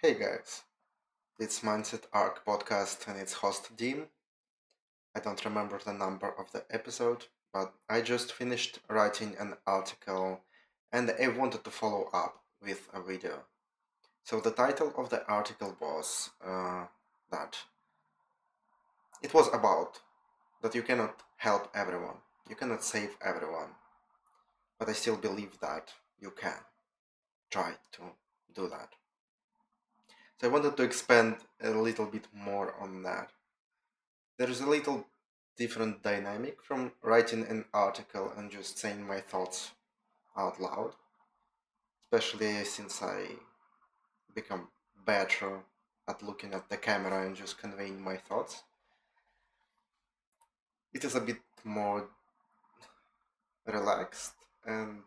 Hey guys, it's Mindset Ark podcast and its host Dean. I don't remember the number of the episode, but I just finished writing an article and I wanted to follow up with a video. So the title of the article was uh, that it was about that you cannot help everyone, you cannot save everyone, but I still believe that you can try to do that. So I wanted to expand a little bit more on that. There is a little different dynamic from writing an article and just saying my thoughts out loud, especially since I become better at looking at the camera and just conveying my thoughts. It is a bit more relaxed and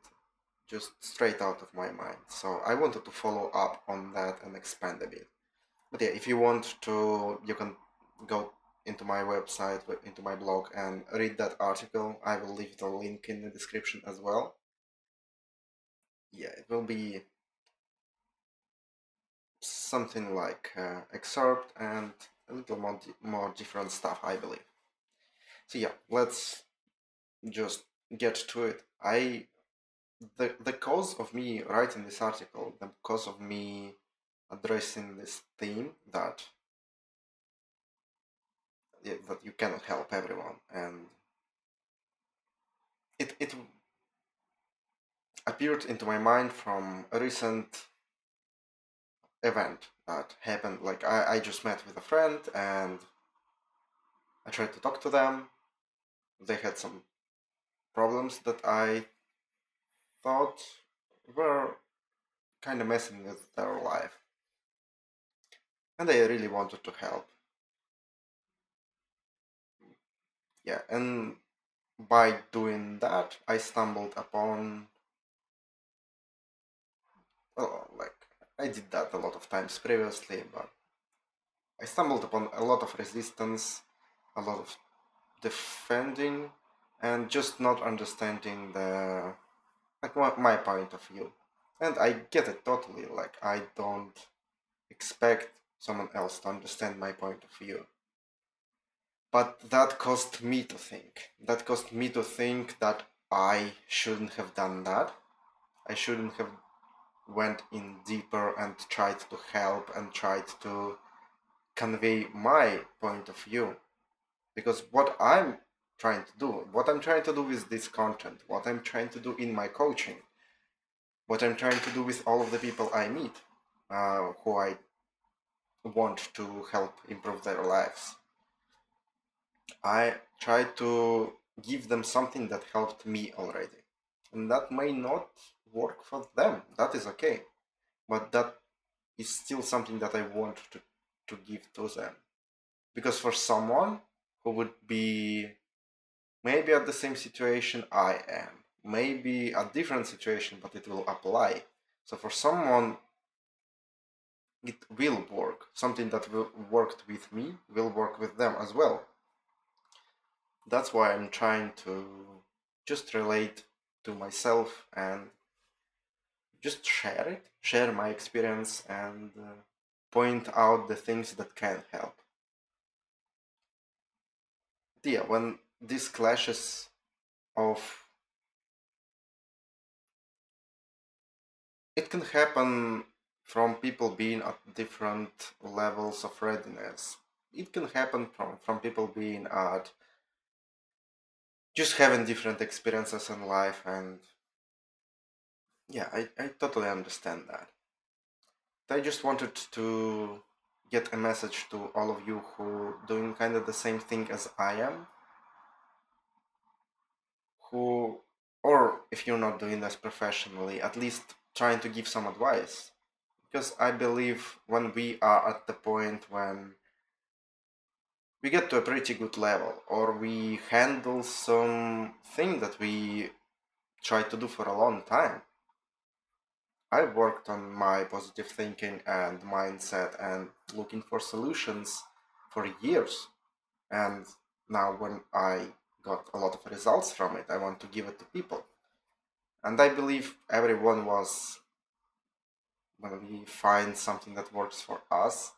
just straight out of my mind. So I wanted to follow up on that and expand a bit. But yeah, if you want to, you can go into my website, into my blog, and read that article. I will leave the link in the description as well. Yeah, it will be something like uh, excerpt and a little more, more different stuff, I believe. So yeah, let's just get to it. I the the cause of me writing this article, the cause of me addressing this theme that yeah, that you cannot help everyone, and it it appeared into my mind from a recent event that happened. Like I, I just met with a friend and I tried to talk to them. They had some problems that I thought were kind of messing with their life. And I really wanted to help. Yeah, and by doing that, I stumbled upon. Well, like, I did that a lot of times previously, but I stumbled upon a lot of resistance, a lot of defending, and just not understanding the like my point of view. And i get it totally like i don't expect someone else to understand my point of view. But that caused me to think. That caused me to think that i shouldn't have done that. I shouldn't have went in deeper and tried to help and tried to convey my point of view. Because what i'm trying to do, what I'm trying to do with this content, what I'm trying to do in my coaching, what I'm trying to do with all of the people I meet uh, who I want to help improve their lives. I try to give them something that helped me already. And that may not work for them. That is okay. But that is still something that I want to, to give to them. Because for someone who would be maybe at the same situation I am, maybe a different situation, but it will apply. So for someone, it will work. Something that will worked with me will work with them as well. That's why I'm trying to just relate to myself and just share it, share my experience, and uh, point out the things that can help. Yeah, when these clashes of it can happen from people being at different levels of readiness. It can happen from from people being at just having different experiences in life and yeah i, I totally understand that. I just wanted to get a message to all of you who doing kind of the same thing as i am who or if you're not doing this professionally at least trying to give some advice. Because i believe when we are at the point when we get to a pretty good level or we handle some thing that we tried to do for a long time i worked on my positive thinking and mindset and looking for solutions for years. And now when i got a lot of results from it. I want to give it to people. And I believe everyone was when we find something that works for us,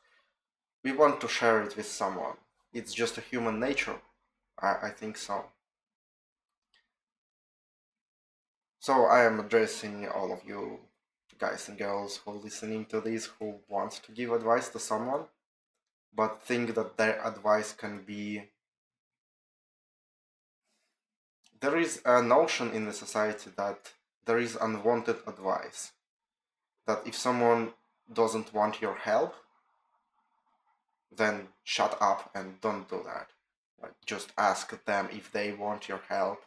we want to share it with someone. It's just a human nature. I, I think so. So I am addressing all of you guys and girls who are listening to this who want to give advice to someone but think that their advice can be there is a notion in the society that there is unwanted advice that if someone doesn't want your help then shut up and don't do that just ask them if they want your help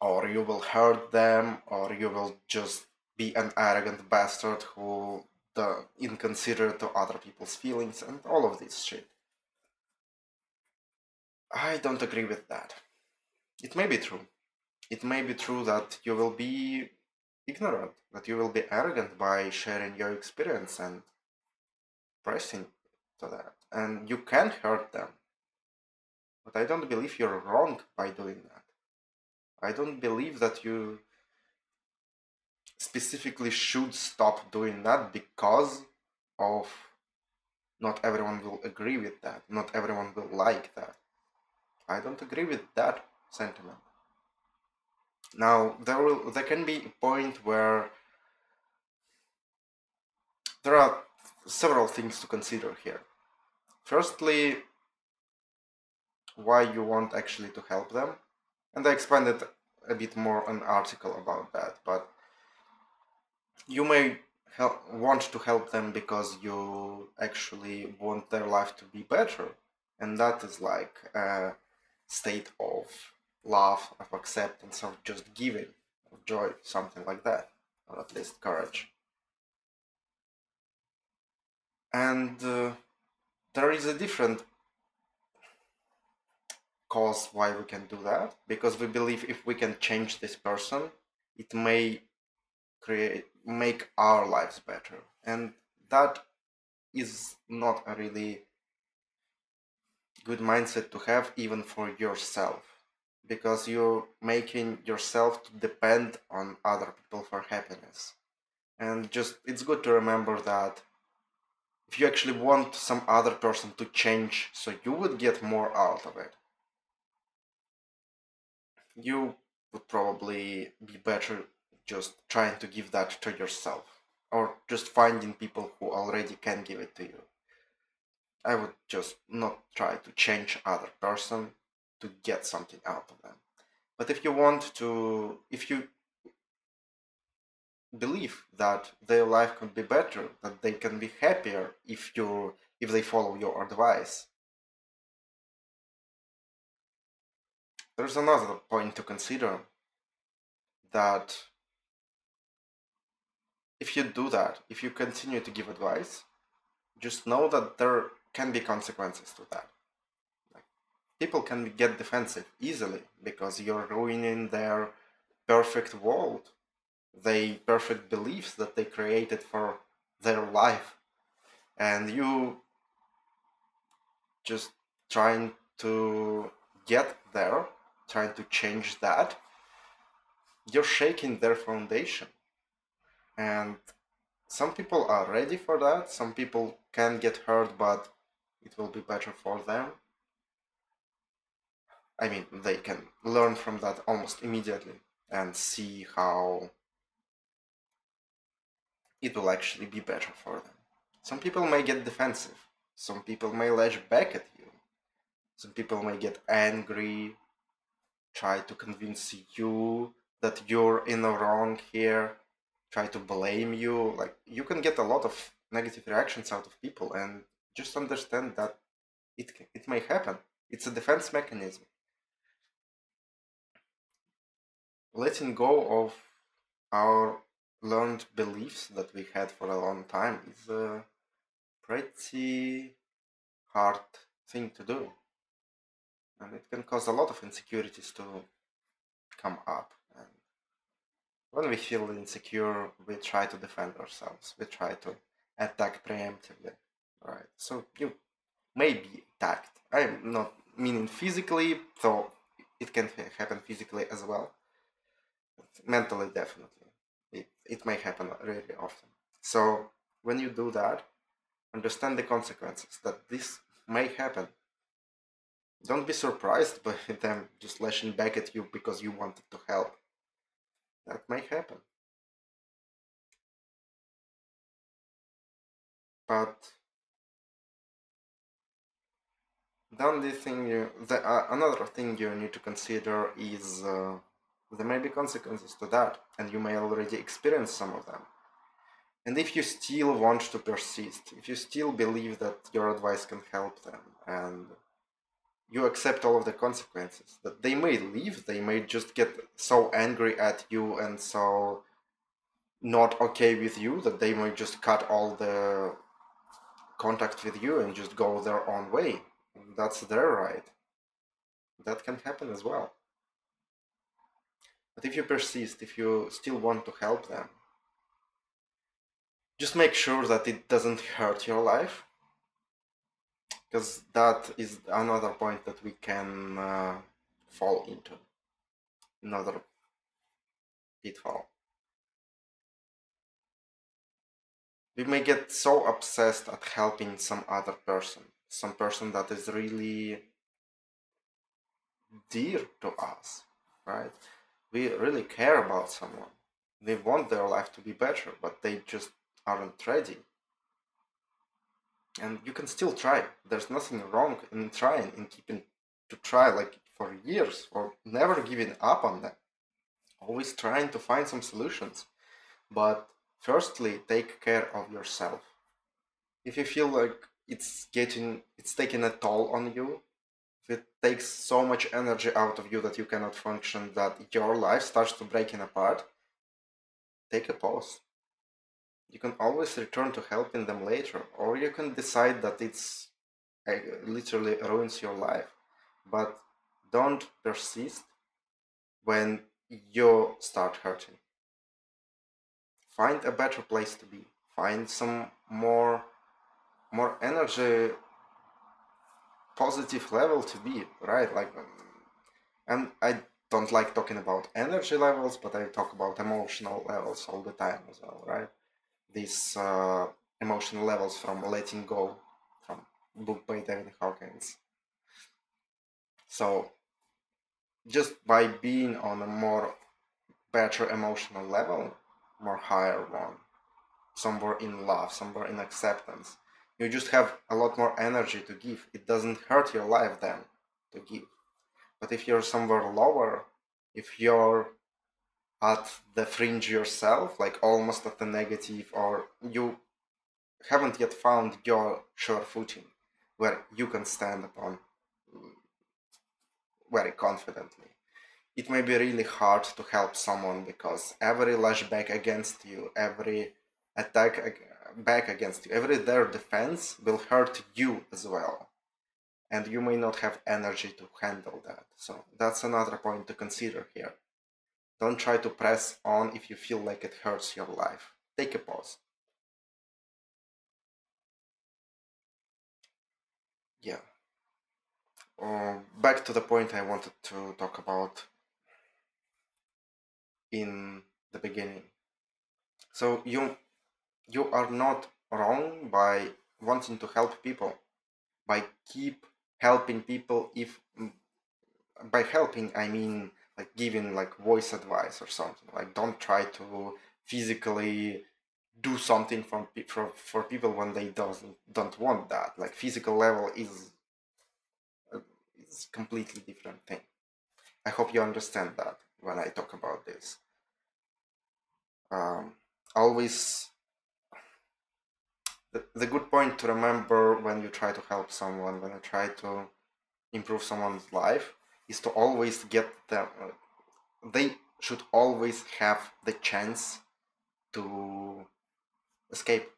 or you will hurt them or you will just be an arrogant bastard who the inconsiderate to other people's feelings and all of this shit. I don't agree with that. It may be true. It may be true that you will be ignorant, that you will be arrogant by sharing your experience and pressing to that. And you can hurt them. But I don't believe you're wrong by doing that. I don't believe that you specifically should stop doing that because of not everyone will agree with that not everyone will like that i don't agree with that sentiment. Now there will there can be a point where there are several things to consider here. Firstly why you want actually to help them and i expanded a bit more an article about that but you may help, want to help them because you actually want their life to be better and that is like a state of love of acceptance of just giving of joy something like that or at least courage. And uh, there is a different cause why we can do that because we believe if we can change this person it may create make our lives better. And that is not a really good mindset to have even for yourself because you're making yourself to depend on other people for happiness. And just it's good to remember that if you actually want some other person to change so you would get more out of it. You would probably be better just trying to give that to yourself or just finding people who already can give it to you. I would just not try to change other person to get something out of them but if you want to if you believe that their life could be better that they can be happier if you if they follow your advice there's another point to consider that if you do that, if you continue to give advice, just know that there can be consequences to that. People can get defensive easily because you're ruining their perfect world, they perfect beliefs that they created for their life, and you just trying to get there, trying to change that, you're shaking their foundation. And some people are ready for that. Some people can get hurt but it will be better for them i mean they can learn from that almost immediately and see how it will actually be better for them. Some people may get defensive. Some people may lash back at you. Some people may get angry try to convince you that you're in the wrong here try to blame you. Like you can get a lot of negative reactions out of people and just understand that it it may happen. It's a defense mechanism letting go of our learned beliefs that we had for a long time is a pretty hard thing to do and it can cause a lot of insecurities to come up And when we feel insecure, we try to defend ourselves. We try to attack preemptively. Right. So you may be attacked. I'm not meaning physically, though it can happen physically as well. Mentally, definitely. It, it may happen really often. So when you do that, understand the consequences that this may happen. Don't be surprised by them just lashing back at you because you wanted to help. That may happen. But the only thing you, the, uh, another thing you need to consider is uh, there may be consequences to that, and you may already experience some of them. And if you still want to persist, if you still believe that your advice can help them, and you accept all of the consequences, that they may leave, they may just get so angry at you and so not okay with you that they may just cut all the contact with you and just go their own way. That's their right. That can happen as well. But if you persist, if you still want to help them, just make sure that it doesn't hurt your life. Because that is another point that we can uh, fall into. Another pitfall. We may get so obsessed at helping some other person, some person that is really dear to us, right? We really care about someone. They want their life to be better, but they just aren't ready. And you can still try. There's nothing wrong in trying, in keeping to try like for years, or never giving up on them. Always trying to find some solutions. But firstly, take care of yourself. If you feel like it's getting, it's taking a toll on you, it takes so much energy out of you that you cannot function, that your life starts to breaking apart, take a pause. You can always return to helping them later, or you can decide that it's uh, literally ruins your life. But don't persist when you start hurting. Find a better place to be. Find some more more energy positive level to be, right? Like, um, and I don't like talking about energy levels, but I talk about emotional levels all the time as well, right? These uh, emotional levels from letting go, from book by David Hawkins. So, just by being on a more better emotional level, more higher one, somewhere in love, somewhere in acceptance, you just have a lot more energy to give. It doesn't hurt your life then to give. But if you're somewhere lower, if you're at the fringe yourself, like almost at the negative, or you haven't yet found your sure footing where you can stand upon mm, very confidently. It may be really hard to help someone because every lashback against you, every attack back against you. Every their defense will hurt you as well. And you may not have energy to handle that. So that's another point to consider here. Don't try to press on if you feel like it hurts your life. Take a pause. Yeah. Uh, back to the point I wanted to talk about in the beginning. So you you are not wrong by wanting to help people by keep helping people if by helping i mean like giving like voice advice or something. Like don't try to physically do something for, for, for people when they doesn't don't want that. Like physical level is uh, is completely different thing. I hope you understand that when i talk about this. Um, always the, good point to remember when you try to help someone, when you try to improve someone's life, is to always get them. They should always have the chance to escape.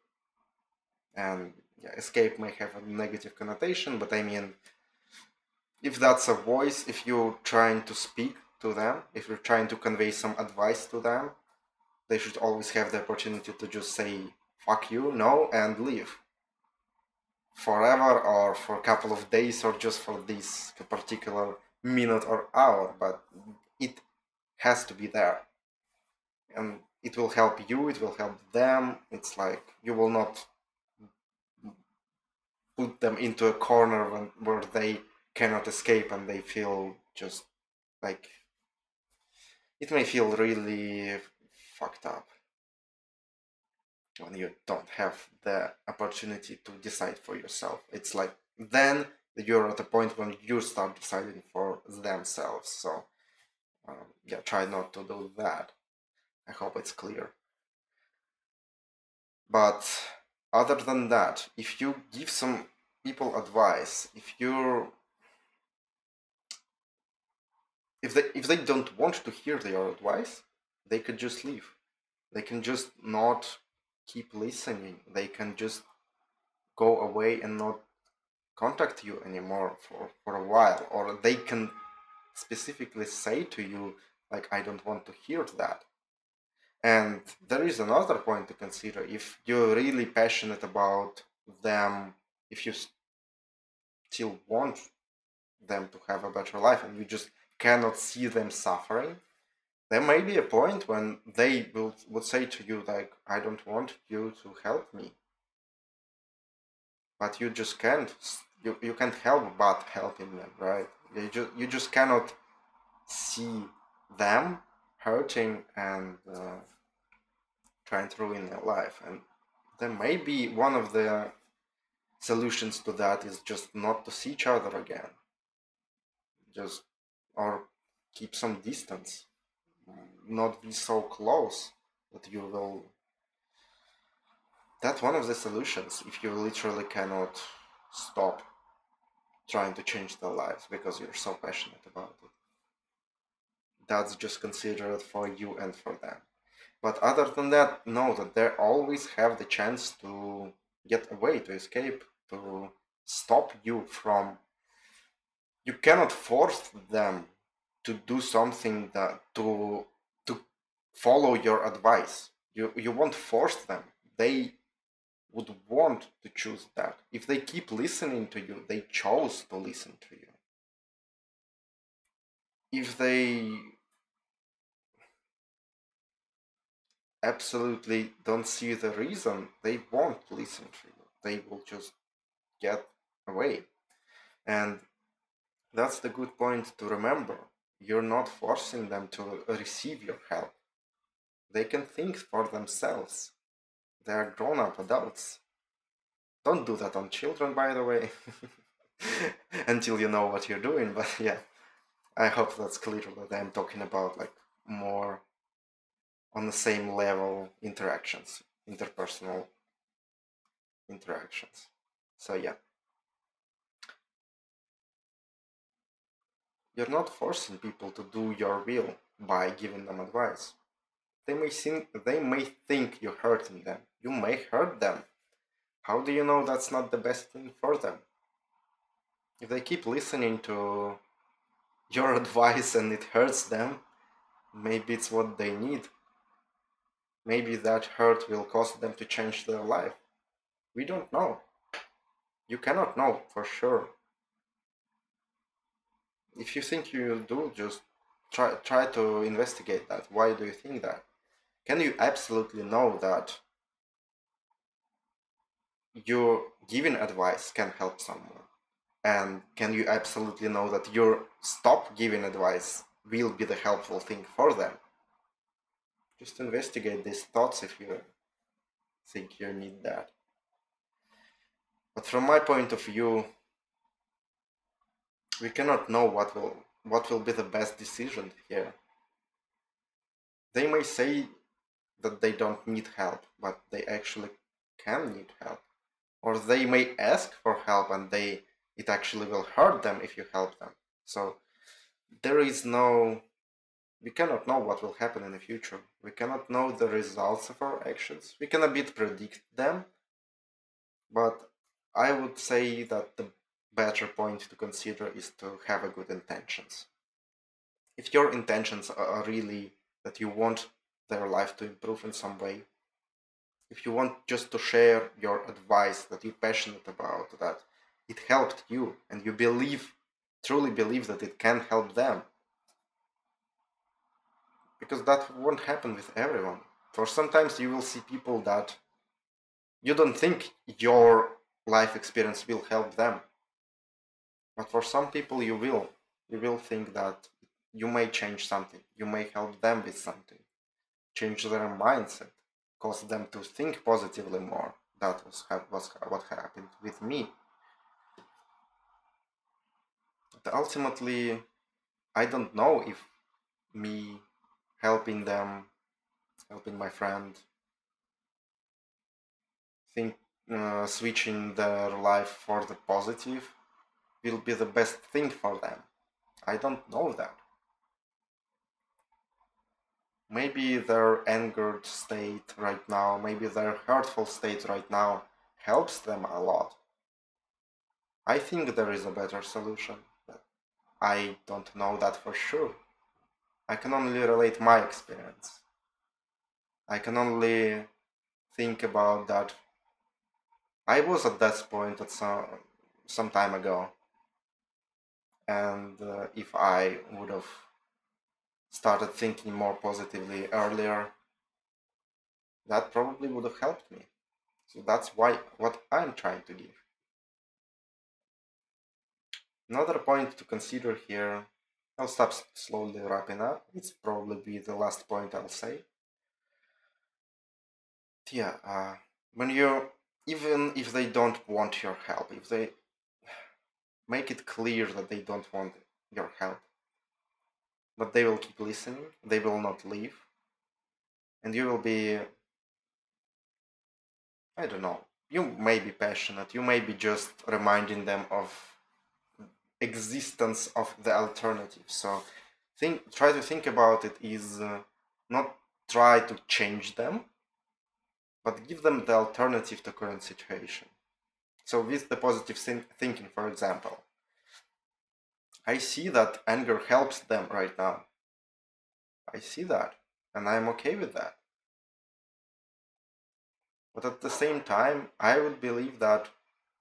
And yeah, escape may have a negative connotation, but I mean, if that's a voice, if you're trying to speak to them, if you're trying to convey some advice to them, they should always have the opportunity to just say fuck you, no, and leave. Forever or for a couple of days or just for this particular minute or hour, but it has to be there. And it will help you, it will help them. It's like you will not put them into a corner when, where they cannot escape and they feel just like it may feel really fucked up when you don't have the opportunity to decide for yourself. It's like then you're at a point when you start deciding for themselves. So um, yeah, try not to do that. I hope it's clear. But other than that, if you give some people advice, if you're if they if they don't want to hear your advice, they could just leave. They can just not keep listening. They can just go away and not contact you anymore for, for a while. Or they can specifically say to you, like, I don't want to hear that. And there is another point to consider. If you're really passionate about them, if you still want them to have a better life and you just cannot see them suffering, there may be a point when they will would say to you like i don't want you to help me. But you just can't you, you can't help but helping them right? You just you just cannot see them hurting and uh, trying to ruin their life. And then maybe one of the solutions to that is just not to see each other again. Just or keep some distance not be so close that you will that's one of the solutions if you literally cannot stop trying to change their lives because you're so passionate about it. That's just considered for you and for them. But other than that know that they always have the chance to get away to escape to stop you from you cannot force them to do something that to to follow your advice. You, you won't force them. They would want to choose that. If they keep listening to you, they chose to listen to you. If they absolutely don't see the reason, they won't listen to you. They will just get away. And that's the good point to remember. You're not forcing them to receive your help. They can think for themselves. They are grown up adults. Don't do that on children, by the way, until you know what you're doing. But yeah, I hope that's clear that I'm talking about like more on the same level interactions, interpersonal interactions. So yeah. You're not forcing people to do your will by giving them advice. They may think they may think you're hurting them. You may hurt them. How do you know that's not the best thing for them? If they keep listening to your advice and it hurts them, maybe it's what they need. Maybe that hurt will cause them to change their life. We don't know. You cannot know for sure. If you think you do, just try try to investigate that. Why do you think that? can you absolutely know that your giving advice can help someone and can you absolutely know that your stop giving advice will be the helpful thing for them just investigate these thoughts if you think you need that but from my point of view we cannot know what will what will be the best decision here they may say that they don't need help, but they actually can need help. Or they may ask for help and they it actually will hurt them if you help them. So there is no we cannot know what will happen in the future. We cannot know the results of our actions. We can a bit predict them, but I would say that the better point to consider is to have a good intentions. If your intentions are really that you want their life to improve in some way. If you want just to share your advice that you're passionate about, that it helped you, and you believe, truly believe that it can help them, because that won't happen with everyone. For sometimes you will see people that you don't think your life experience will help them. But for some people you will. You will think that you may change something. You may help them with something. Change their mindset. Cause them to think positively more. That was, was what happened with me. But ultimately, I don't know if me helping them, helping my friend, think uh, switching their life for the positive will be the best thing for them. I don't know that. Maybe their angered state right now, maybe their hurtful state right now helps them a lot. I think there is a better solution, but I don't know that for sure. I can only relate my experience. I can only think about that. I was at that point at some some time ago, and uh, if I would have started thinking more positively earlier, that probably would have helped me. So that's why what I'm trying to give. Another point to consider here I'll stop slowly wrapping up. It's probably be the last point I'll say. Yeah, uh, when you even if they don't want your help, if they make it clear that they don't want your help, but they will keep listening, they will not leave, and you will be I don't know. You may be passionate. You may be just reminding them of existence of the alternative. So think try to think about it is uh, not try to change them, but give them the alternative to current situation. So with the positive thinking, for example, I see that anger helps them right now. I see that, and I'm okay with that. But at the same time, I would believe that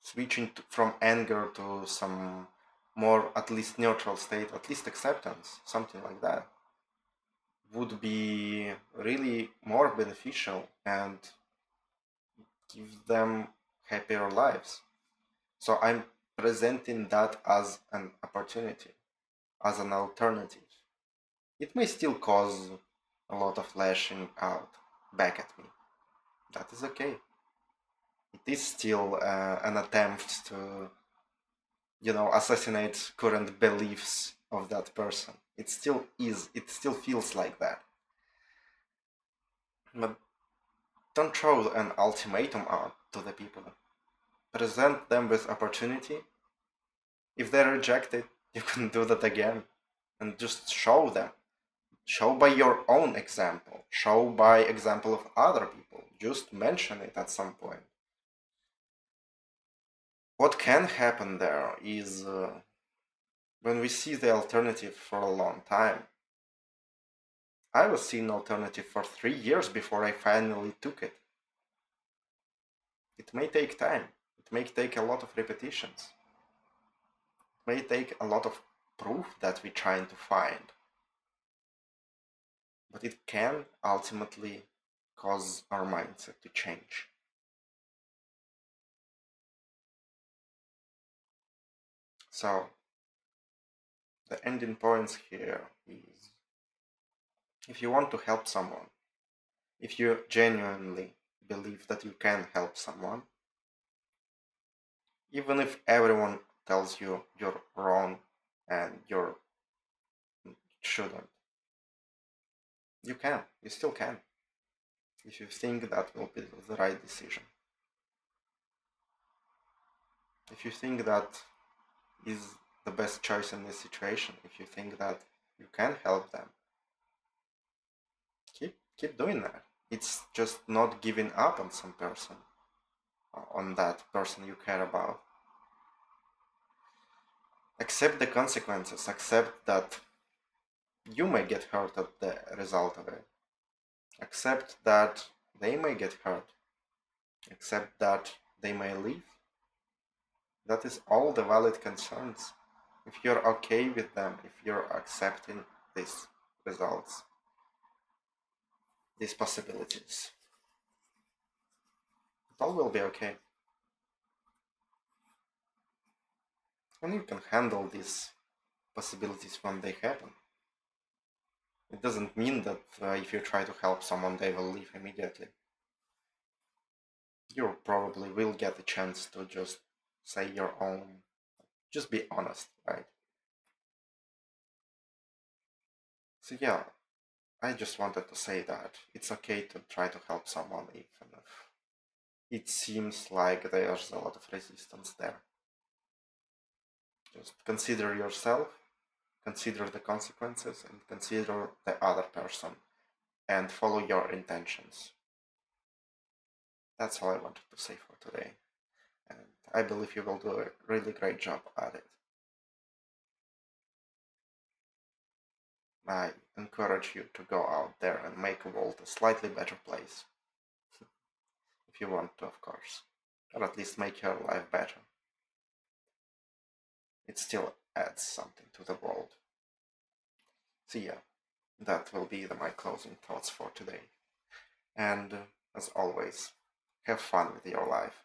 switching to, from anger to some more at least neutral state, at least acceptance, something like that, would be really more beneficial and give them happier lives. So I'm presenting that as an opportunity, as an alternative. It may still cause a lot of lashing out back at me. That is okay. It is still uh, an attempt to you know assassinate current beliefs of that person it still is it still feels like that but don't throw an ultimatum out to the people. Present them with opportunity. If they reject it you can do that again. And just show them. Show by your own example. Show by example of other people. Just mention it at some point. What can happen there is uh, when we see the alternative for a long time. I was seeing alternative for three years before I finally took it. It may take time. It may take a lot of repetitions. It may take a lot of proof that we're trying to find. But it can ultimately cause our mindset to change. So the ending points here is if you want to help someone, if you genuinely believe that you can help someone, even if everyone tells you you're wrong and you're shouldn't, you can, you still can, if you think that will be the right decision. If you think that is the best choice in this situation if you think that you can help them keep keep doing that. It's just not giving up on some person uh, on that person you care about. Accept the consequences. Accept that you may get hurt at the result of it. Accept that they may get hurt. Accept that they may leave. That is all the valid concerns. If you're okay with them, if you're accepting these results. These possibilities. It all will be okay. And you can handle these possibilities when they happen. It doesn't mean that uh, if you try to help someone, they will leave immediately. You probably will get a chance to just say your own, just be honest, right? So, yeah, I just wanted to say that it's okay to try to help someone even if it seems like there's a lot of resistance there. Just consider yourself, consider the consequences, and consider the other person, and follow your intentions. That's all I wanted to say for today, and I believe you will do a really great job at it. I encourage you to go out there and make a world a slightly better place. if you want to, of course. Or at least make your life better it still adds something to the world. So yeah, that will be the, my closing thoughts for today. And uh, as always, have fun with your life.